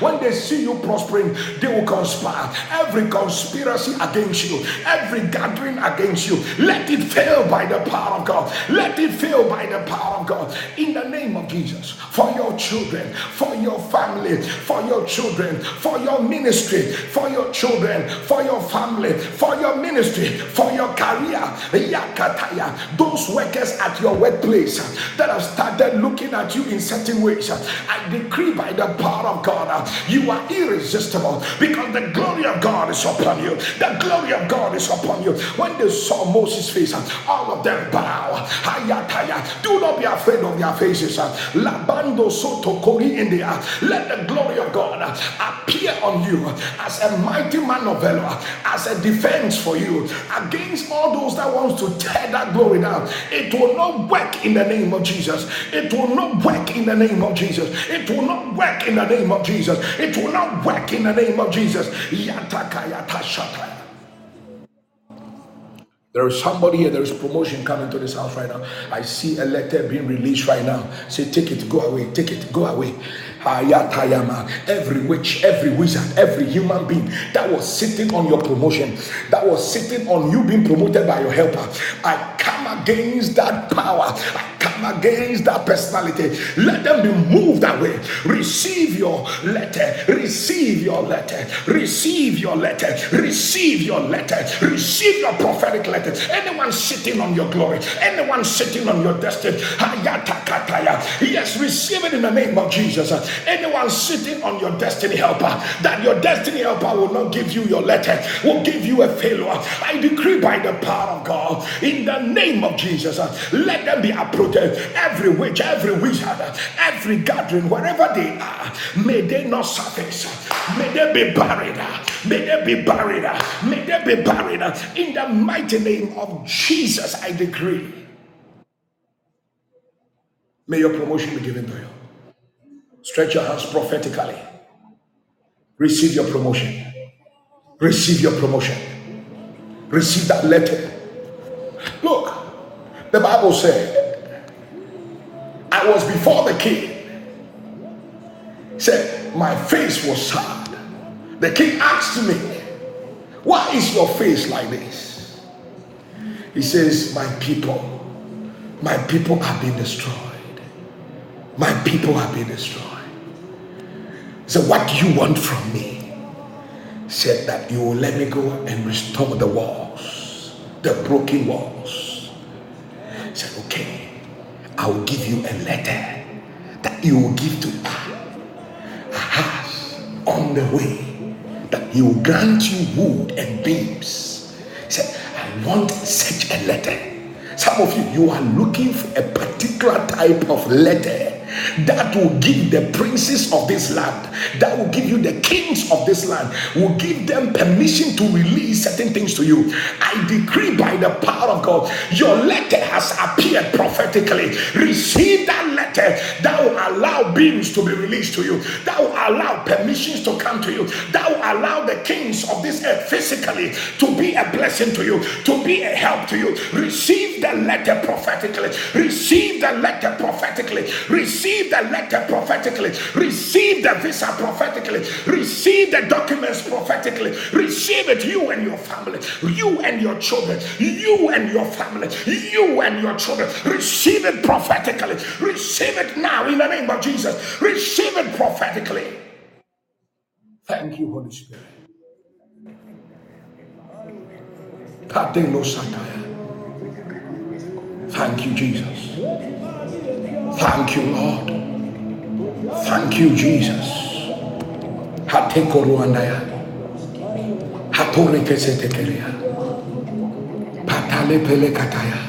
When they see you prospering, they will conspire. Every conspiracy against you, every gathering against you, let it fail by the power of God. Let it fail by the power of God. In the name of Jesus, for your children, for your family, for your children, for your ministry, for your children, for your family, for your ministry, for your career. Those workers at your workplace that have started looking at you in certain ways, I decree by the power of God, you are irresistible because the glory of God is upon you. The glory of God is upon you. When they saw Moses' face, all of them bow. Do not be afraid of their faces. Labando soto Let the glory of God appear on you as a mighty man of valor, as a defense for you against all those that wants to tear that glory down. It will not work in the name of Jesus. It will not work in the name of Jesus. It will not work in the name of Jesus. It will not work in the name of Jesus. There is somebody here, there is promotion coming to this house right now. I see a letter being released right now. Say, take it, go away, take it, go away. Every witch, every wizard, every human being that was sitting on your promotion, that was sitting on you being promoted by your helper, I come against that power. I come against that personality. Let them be moved away. Receive your letter. Receive your letter. Receive your letter. Receive your letter. Receive your prophetic letter. Anyone sitting on your glory, anyone sitting on your destiny, yes, receive it in the name of Jesus. Anyone sitting on your destiny helper, that your destiny helper will not give you your letter, will give you a failure. I decree by the power of God, in the name of Jesus, let them be uprooted. Every witch, every wizard, every gathering, wherever they are, may they not surface. May they be buried. May they be buried. May they be buried. In the mighty name of Jesus, I decree. May your promotion be given to you. Stretch your hands prophetically. Receive your promotion. Receive your promotion. Receive that letter. Look, the Bible said, I was before the king. Said, my face was sad. The king asked me, Why is your face like this? He says, My people, my people have been destroyed. My people have been destroyed. So, what do you want from me? Said that you will let me go and restore the walls, the broken walls. Said, okay, I will give you a letter that you will give to Ahaz on the way, that he will grant you wood and beams. He said, I want such a letter. Some of you, you are looking for a particular type of letter that will give the princes of this land, that will give you the kings of this land, will give them permission to release certain things to you. I decree by the power of God, your letter has appeared prophetically. Receive that letter that will allow beings to be released to you, that will allow permissions to come to you, that will allow the kings of this earth physically to be a blessing to you, to be a help to you. Receive the letter prophetically. Receive the letter prophetically. Receive receive the letter prophetically, receive the visa prophetically, receive the documents prophetically, receive it, you and your family, you and your children, you and your family, you and your children, receive it prophetically, receive it now in the name of Jesus, receive it prophetically. Thank you, Holy Spirit. Thank you, Jesus. Thank you, Lord. Thank you, Jesus. Patale Pele Kataya.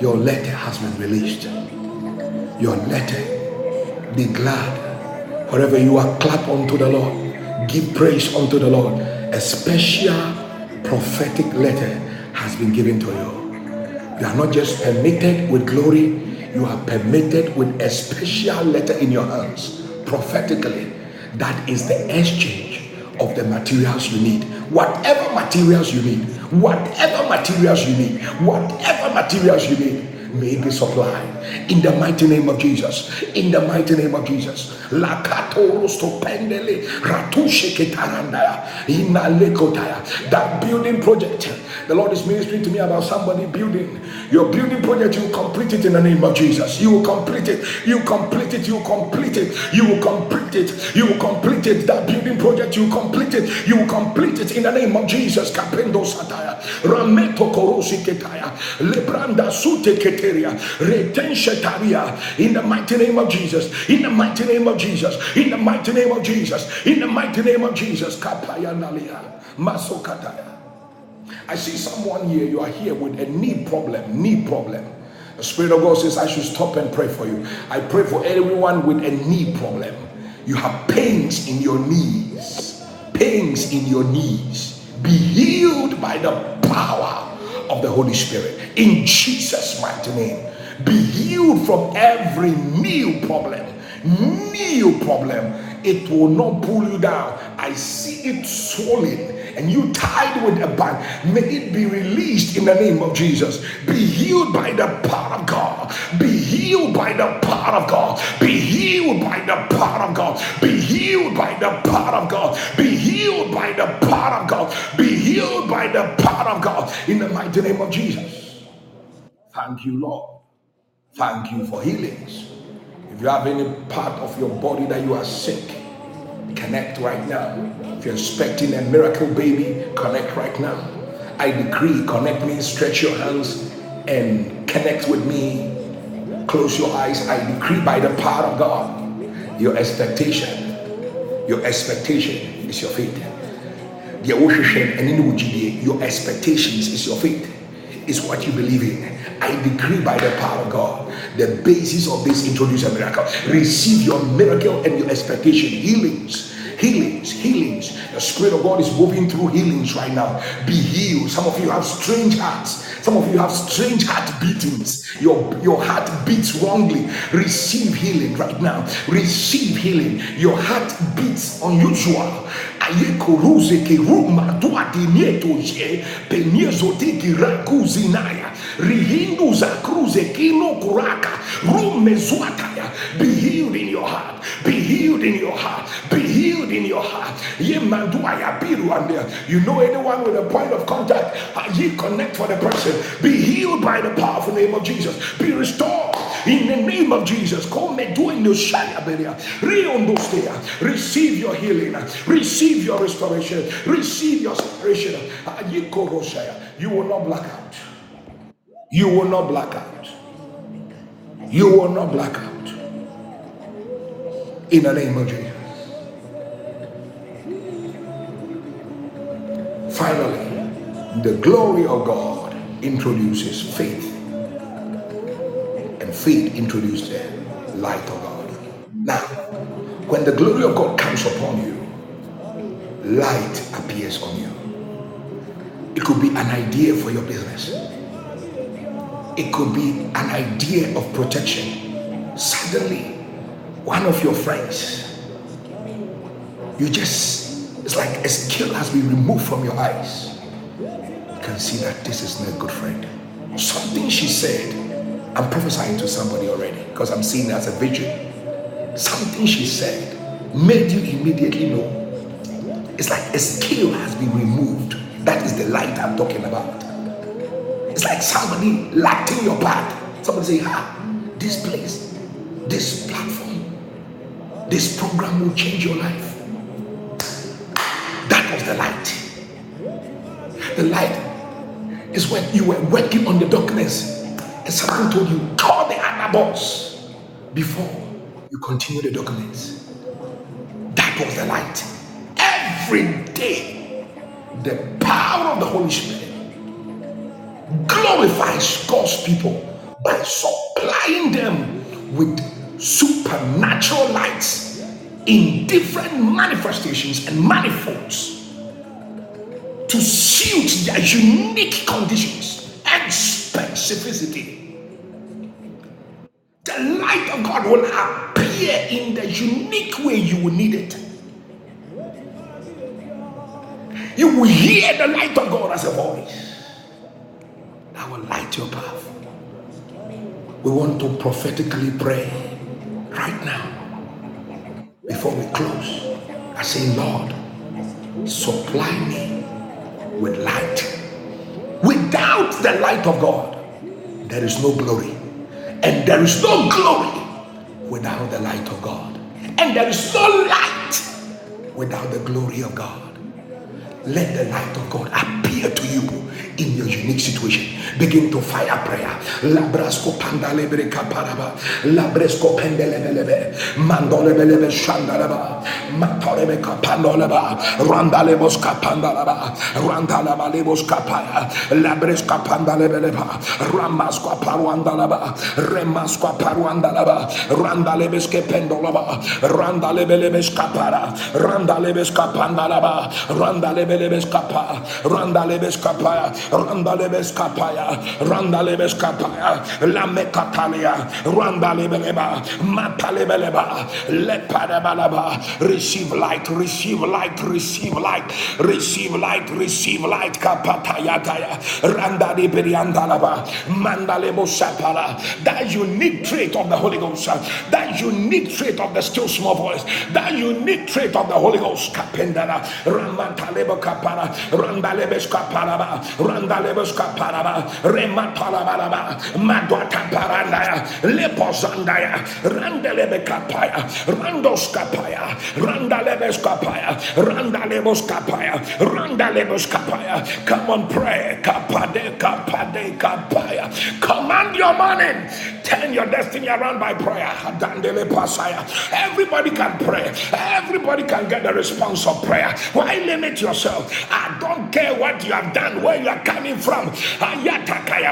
Your letter has been released. Your letter. Be glad. Wherever you are, clap unto the Lord. Give praise unto the Lord. A special prophetic letter has been given to you. You are not just permitted with glory, you are permitted with a special letter in your hands prophetically. That is the exchange of the materials you need. Whatever materials you need, whatever materials you need, whatever materials you need may be supplied in the mighty name of Jesus. In the mighty name of Jesus. That building project, the Lord is ministering to me about somebody building. Your building project, you complete it in the name of Jesus. You will complete it. You complete it. You complete it. You will complete it. You will complete it. That building project, you complete it. You will complete it in the name of Jesus. Capendo sataya. Rameto korosi ketaya. Lebranda sute keteria. Retenshe In the mighty name of Jesus. In the mighty name of Jesus. In the mighty name of Jesus. In the mighty name of Jesus. Kapaya nalia. Masokataya. I see someone here, you are here with a knee problem, knee problem. The Spirit of God says, I should stop and pray for you. I pray for everyone with a knee problem. You have pains in your knees, pains in your knees. Be healed by the power of the Holy Spirit in Jesus' mighty name. Be healed from every knee problem, knee problem. It will not pull you down. I see it swollen and you tied with a band, may it be released in the name of Jesus. Be healed by the power of God. Be healed by the power of God. Be healed by the power of God. Be healed by the power of God. Be healed by the power of God. Be healed by the power of God in the mighty name of Jesus. Thank you, Lord. Thank you for healings. If you have any part of your body that you are sick, Connect right now. You're expecting a miracle baby, connect right now. I decree, connect me, stretch your hands and connect with me. Close your eyes. I decree by the power of God, your expectation, your expectation is your faith. Your expectations is your faith, is what you believe in. I decree by the power of God, the basis of this introduce a miracle. Receive your miracle and your expectation, healings healings. The Spirit of God is moving through healings right now. Be healed. Some of you have strange hearts. Some of you have strange heart beatings. Your, your heart beats wrongly. Receive healing right now. Receive healing. Your heart beats unusual. Rihindu za kruze be healed in your heart. Be healed in your heart. Be healed in your heart. You know anyone with a point of contact? Ah, ye connect for the person. Be healed by the powerful name of Jesus. Be restored in the name of Jesus. Receive your healing, receive your restoration, receive your separation. Ah, you will not black out. You will not black out. You will not black out. In the name of Jesus. Finally, the glory of God introduces faith, and faith introduces the light of God. Now, when the glory of God comes upon you, light appears on you. It could be an idea for your business. It could be an idea of protection. Suddenly, one of your friends, you just, it's like a skill has been removed from your eyes. You can see that this is not a good friend. Something she said, I'm prophesying to somebody already because I'm seeing it as a vision. Something she said made you immediately know. It's like a skill has been removed. That is the light I'm talking about. It's like somebody lighting your path. Somebody say, ah, this place, this platform, this program will change your life. That was the light. The light is when you were working on the darkness and something told you, call the other boss before you continue the documents. That was the light. Every day, the power of the Holy Spirit glorifies God's people by supplying them with supernatural lights in different manifestations and manifolds to suit their unique conditions and specificity. The light of God will appear in the unique way you will need it. You will hear the light of God as a voice that will light your path. We want to prophetically pray right now before we close. I say, Lord, supply me with light. Without the light of God, there is no glory. And there is no glory without the light of God. And there is no light without the glory of God. Let the light of God appear to you in your unique situation. Begin to fire prayer. Labrasco pandalebre kaparaba. Labresco pendelebelebe. Mandolebelebe shandaraba. Matorebe kapandoleba. Randalebos. Randalabalebos kapaya. Labresca pandalebeleba. Paruandalaba. Paruandalaba. Randalebelebes kapara. Randalebes kapandalaba. Randalebelebes kapa. Randalebes. Randalebes kapaya. Randalebes kapaya. Lamekatalia. Randalebeleba. Matalebeleba. Lepadabalaba. Receive light. Receive light. Receive light. Receive light. Receive light. Kapatayataya. Randali beriandalaba. Mandalebo sapala. That unique trait of the Holy Ghost. That unique trait of the still small voice. That unique trait of the Holy Ghost. Kapendala. Ramantalebo kapara. Randalebes kaparaba. Randalebes kaparaba. Rematalabalaba. Madwata parandaya. Leposandaya. Randelebe kapaya. Randos kapaya. Randalebes kapaya. Randalebos kapaya. Randalebos kapaya. Come on, pray. Kapade kapade kapaya. Command your morning. Turn your destiny around by prayer. Dandele pasaya. Everybody can pray. Everybody can get the response of prayer. Why limit yourself? I don't care what you have done, where you are coming from.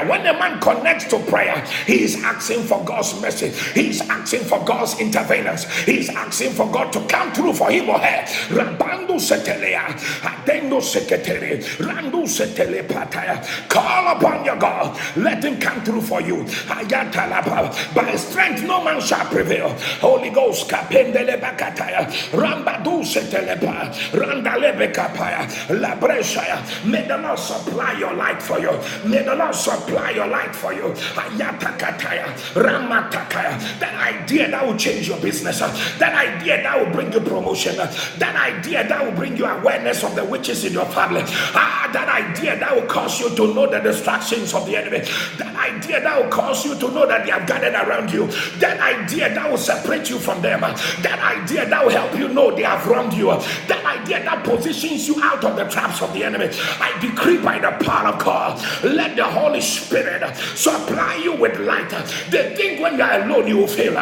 When a man connects to prayer, he is asking for God's mercy. He is asking for God's intervenence. He is asking for God to come through for him or her. Rabando setelea. Adendo seketele. Randu setele. Call upon your God. Let him come through for you. By strength no man shall prevail. Holy Ghost kapendele bakataya. Rambadu setelepa. Randalebe kapaya. Labreshaya. May the Lord supply your light for you. May the Lord supply your light for you. Ayatakataya. Ramatakaya. That idea that will change your business. That idea that will bring you promotion. That idea that will bring you awareness of the witches in your family. Ah, that idea that will cause you to know the distractions of the enemy. That idea that will cause you to know that they have gathered around you, that idea that will separate you from them, that idea that will help you know they have wronged you, that idea that positions you out of the traps of the enemy. I decree by the God, let the Holy Spirit supply you with light. They think when you are alone, you will fail.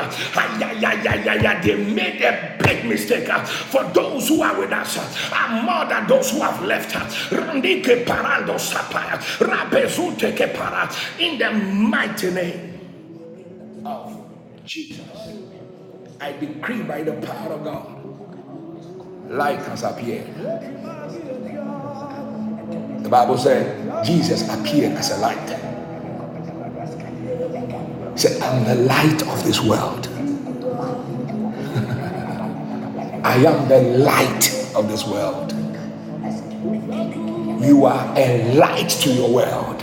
They made a big mistake. For those who are with us are more than those who have left. In the mighty name of Jesus, I decree by the power of God, light has appeared. The Bible said Jesus appeared as a light. He said, I'm the light of this world. <laughs> I am the light of this world. You are a light to your world.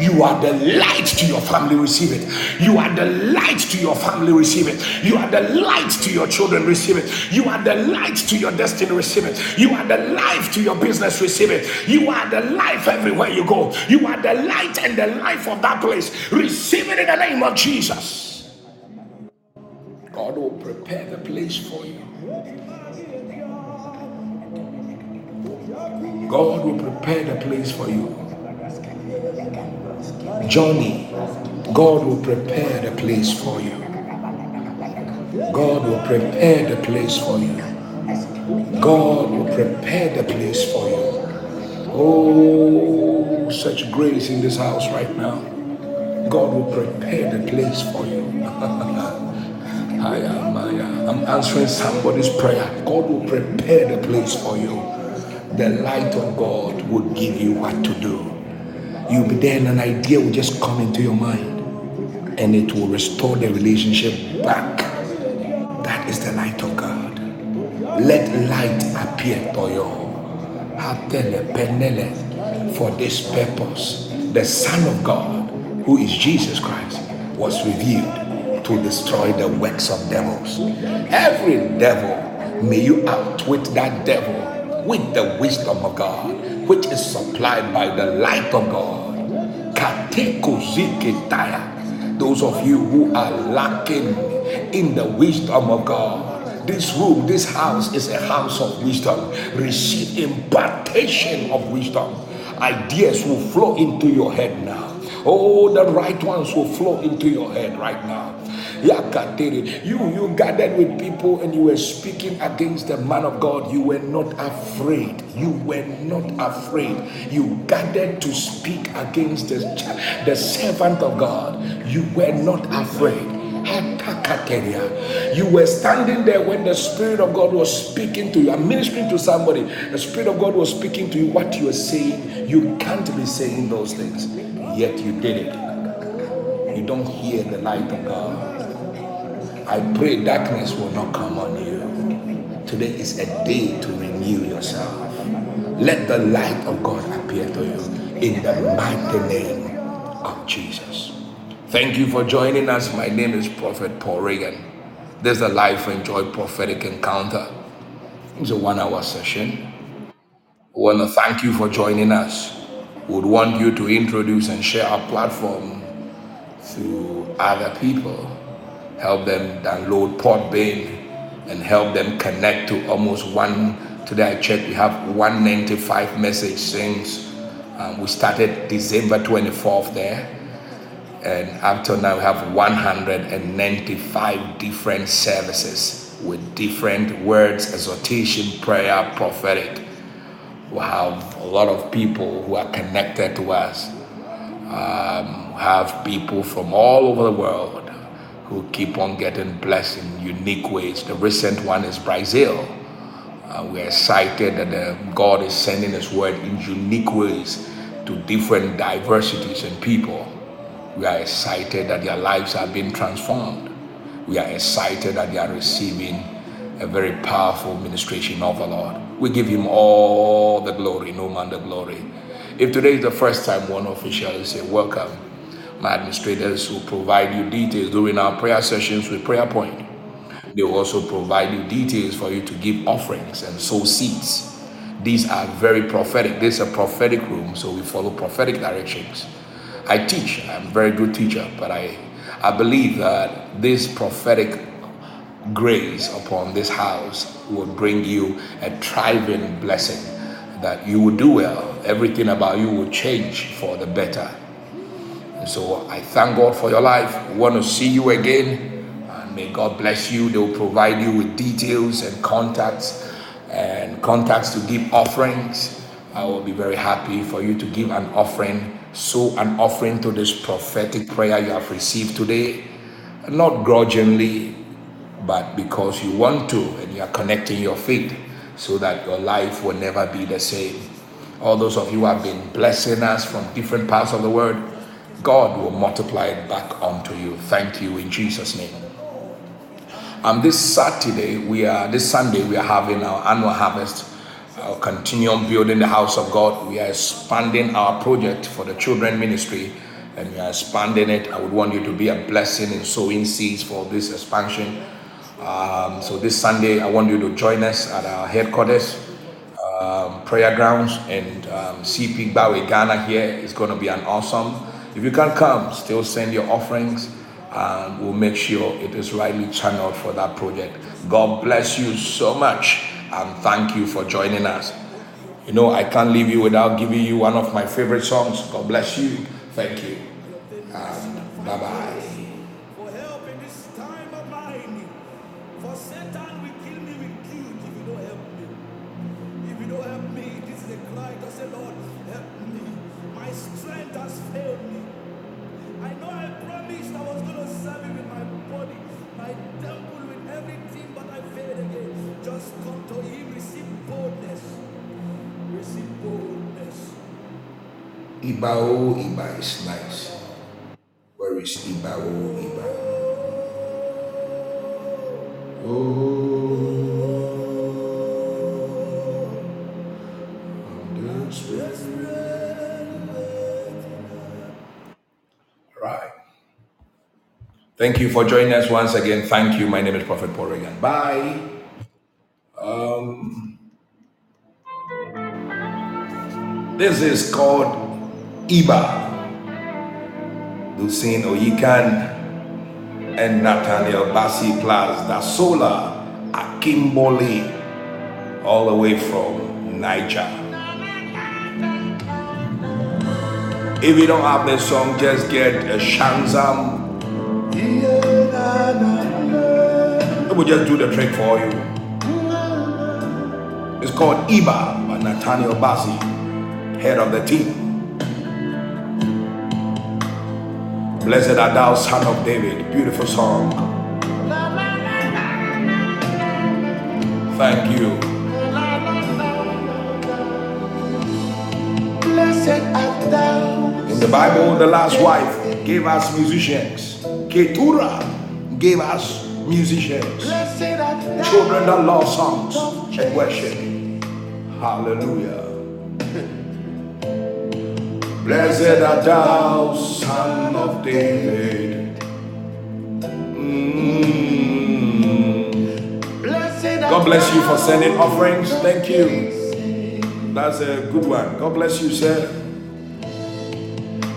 You are the light to your family, receive it. You are the light to your family, receive it. You are the light to your children, receive it. You are the light to your destiny, receive it. You are the life to your business, receive it. You are the life everywhere you go. You are the light and the life of that place. Receive it in the name of Jesus. God will prepare the place for you. God will prepare the place for you. Johnny, God will prepare the place for you. God will prepare the place for you. God will prepare the place for you. Oh, such grace in this house right now. God will prepare the place for you. <laughs> I am, I am. I'm answering somebody's prayer. God will prepare the place for you. The light of God will give you what to do. You'll be there and an idea will just come into your mind and it will restore the relationship back. That is the light of God. Let light appear, Toyo. For this purpose, the Son of God, who is Jesus Christ, was revealed to destroy the works of devils. Every devil, may you outwit that devil with the wisdom of God which is supplied by the light of God. Those of you who are lacking in the wisdom of God, this room, this house is a house of wisdom. Receive impartation of wisdom. Ideas will flow into your head now. Oh, the right ones will flow into your head right now. You you gathered with people and you were speaking against the man of God. You were not afraid. You were not afraid. You gathered to speak against the, the servant of God. You were not afraid. You were standing there when the Spirit of God was speaking to you. I'm ministering to somebody. The Spirit of God was speaking to you. What you are saying, you can't be saying those things. Yet you did it. You don't hear the light of God. I pray darkness will not come on you. Today is a day to renew yourself. Let the light of God appear to you in the mighty name of Jesus. Thank you for joining us. My name is Prophet Paul Reagan. This is a Life Enjoy Prophetic Encounter. It's a one hour session. We want to thank you for joining us. We would want you to introduce and share our platform to other people help them download Podbean, and help them connect to almost one. Today I checked, we have 195 message since um, we started December 24th there. And up till now, we have 195 different services with different words, exhortation, prayer, prophetic. We have a lot of people who are connected to us. Um, have people from all over the world who keep on getting blessed in unique ways. The recent one is Brazil. Uh, we're excited that uh, God is sending His word in unique ways to different diversities and people. We are excited that their lives are being transformed. We are excited that they are receiving a very powerful ministration of the Lord. We give Him all the glory, no man the glory. If today is the first time one official say welcome, my administrators will provide you details during our prayer sessions with prayer point. They will also provide you details for you to give offerings and sow seeds. These are very prophetic. This is a prophetic room, so we follow prophetic directions. I teach. I'm a very good teacher, but I I believe that this prophetic grace upon this house will bring you a thriving blessing, that you will do well. Everything about you will change for the better. So I thank God for your life. We want to see you again. And may God bless you. They will provide you with details and contacts and contacts to give offerings. I will be very happy for you to give an offering, So, an offering to this prophetic prayer you have received today, not grudgingly, but because you want to and you are connecting your faith so that your life will never be the same. All those of you have been blessing us from different parts of the world, God will multiply it back onto you. Thank you in Jesus' name. Um, this Saturday, we are this Sunday, we are having our annual harvest. I'll continue on building the house of God. We are expanding our project for the children ministry and we are expanding it. I would want you to be a blessing in sowing seeds for this expansion. Um, so this Sunday, I want you to join us at our headquarters, um, prayer grounds, and um, CP Bawe Ghana here is going to be an awesome. If you can't come, still send your offerings, and we'll make sure it is rightly channeled for that project. God bless you so much, and thank you for joining us. You know, I can't leave you without giving you one of my favorite songs. God bless you. Thank you. And bye bye. Iba is nice. Where is Iba? Oh, Right. Thank you for joining us once again. Thank you. My name is Prophet Paul Reagan. Bye. Um, this is called Iba. Lucine Oyikan and Nathaniel Bassey Plus, Dasola Akinbule, all the way from Niger. If you don't have this song, just get a Shazam. It will just do the trick for you. It's called Iba by Nathaniel Bassey, head of the team. Blessed art thou, son of David. Beautiful song. Thank you. Blessed art thou. In the Bible, the last wife gave us musicians. Keturah gave us musicians. Blessed art thou. Children that love songs and worship. Hallelujah. Blessed art thou, son of David. Mm. God bless you for sending offerings. Thank you. That's a good one. God bless you, sir.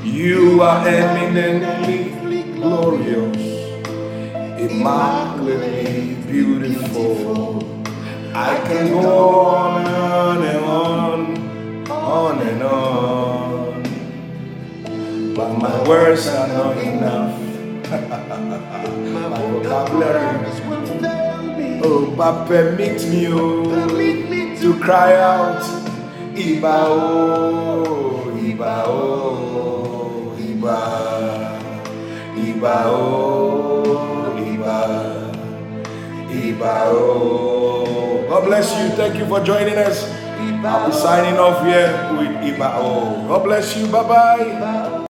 You are eminently glorious, immaculately beautiful. I can go on and on, on and on, but my words are not enough. my <laughs> vocabulary will fail me. Oh, but permit me, oh, Permit me to cry out, Iba, oh, Iba, oh, Iba, Iba, oh, Iba, Iba, oh. God bless you. Thank you for joining us. I'll be signing off here with Iba, oh. God bless you. Bye bye.